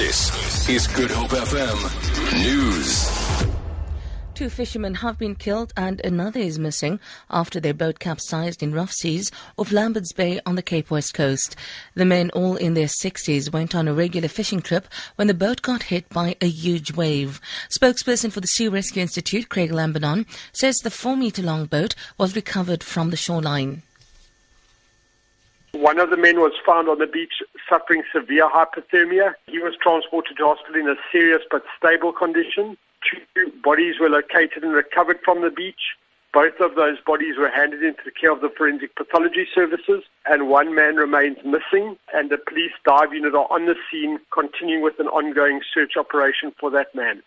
This is Good Hope FM News. Two fishermen have been killed and another is missing after their boat capsized in rough seas off Lambert's Bay on the Cape West coast. The men, all in their 60s, went on a regular fishing trip when the boat got hit by a huge wave. Spokesperson for the Sea Rescue Institute, Craig Lambinon, says the four metre long boat was recovered from the shoreline. One of the men was found on the beach suffering severe hypothermia. He was transported to hospital in a serious but stable condition. Two bodies were located and recovered from the beach. Both of those bodies were handed into the care of the forensic pathology services, and one man remains missing. And the police dive unit are on the scene, continuing with an ongoing search operation for that man.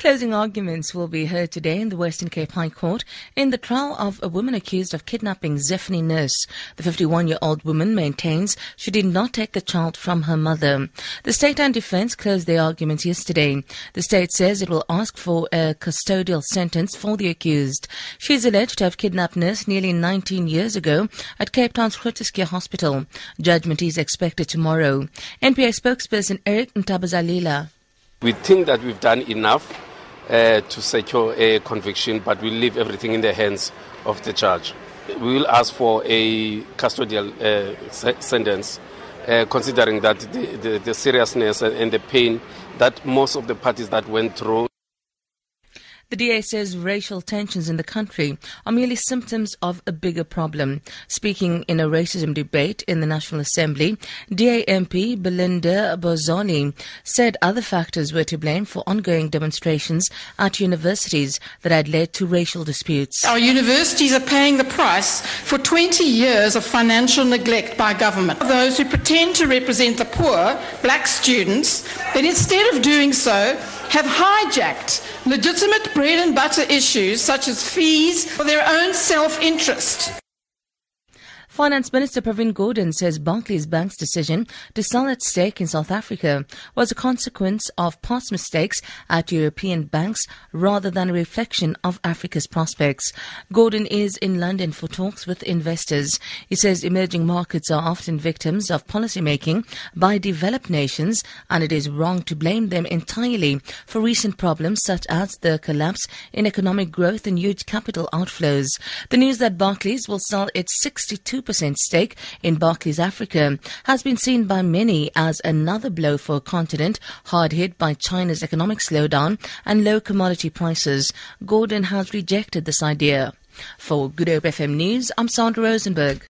Closing arguments will be heard today in the Western Cape High Court in the trial of a woman accused of kidnapping Zephany Nurse. The 51 year old woman maintains she did not take the child from her mother. The state and defense closed their arguments yesterday. The state says it will ask for a custodial sentence for the accused. She is alleged to have kidnapped Nurse nearly 19 years ago at Cape Town's Groote Schuur Hospital. Judgment is expected tomorrow. NPA spokesperson Eric Ntabazalila. We think that we've done enough uh, to secure a conviction, but we leave everything in the hands of the judge. We will ask for a custodial uh, sentence, uh, considering that the, the, the seriousness and the pain that most of the parties that went through. The DA says racial tensions in the country are merely symptoms of a bigger problem. Speaking in a racism debate in the National Assembly, DA MP Belinda Bozzoli said other factors were to blame for ongoing demonstrations at universities that had led to racial disputes. Our universities are paying the price for 20 years of financial neglect by government. Those who pretend to represent the poor, black students, but instead of doing so, have hijacked legitimate bread and butter issues such as fees for their own self interest. Finance Minister Pravin Gordhan says Barclays Bank's decision to sell its stake in South Africa was a consequence of past mistakes at European banks rather than a reflection of Africa's prospects. Gordhan is in London for talks with investors. He says emerging markets are often victims of policymaking by developed nations and it is wrong to blame them entirely for recent problems such as the collapse in economic growth and huge capital outflows. The news that Barclays will sell its 62 percent stake in Barclays Africa has been seen by many as another blow for a continent hard hit by China's economic slowdown and low commodity prices. Gordhan has rejected this idea. For Good Hope FM News, I'm Sandra Rosenberg.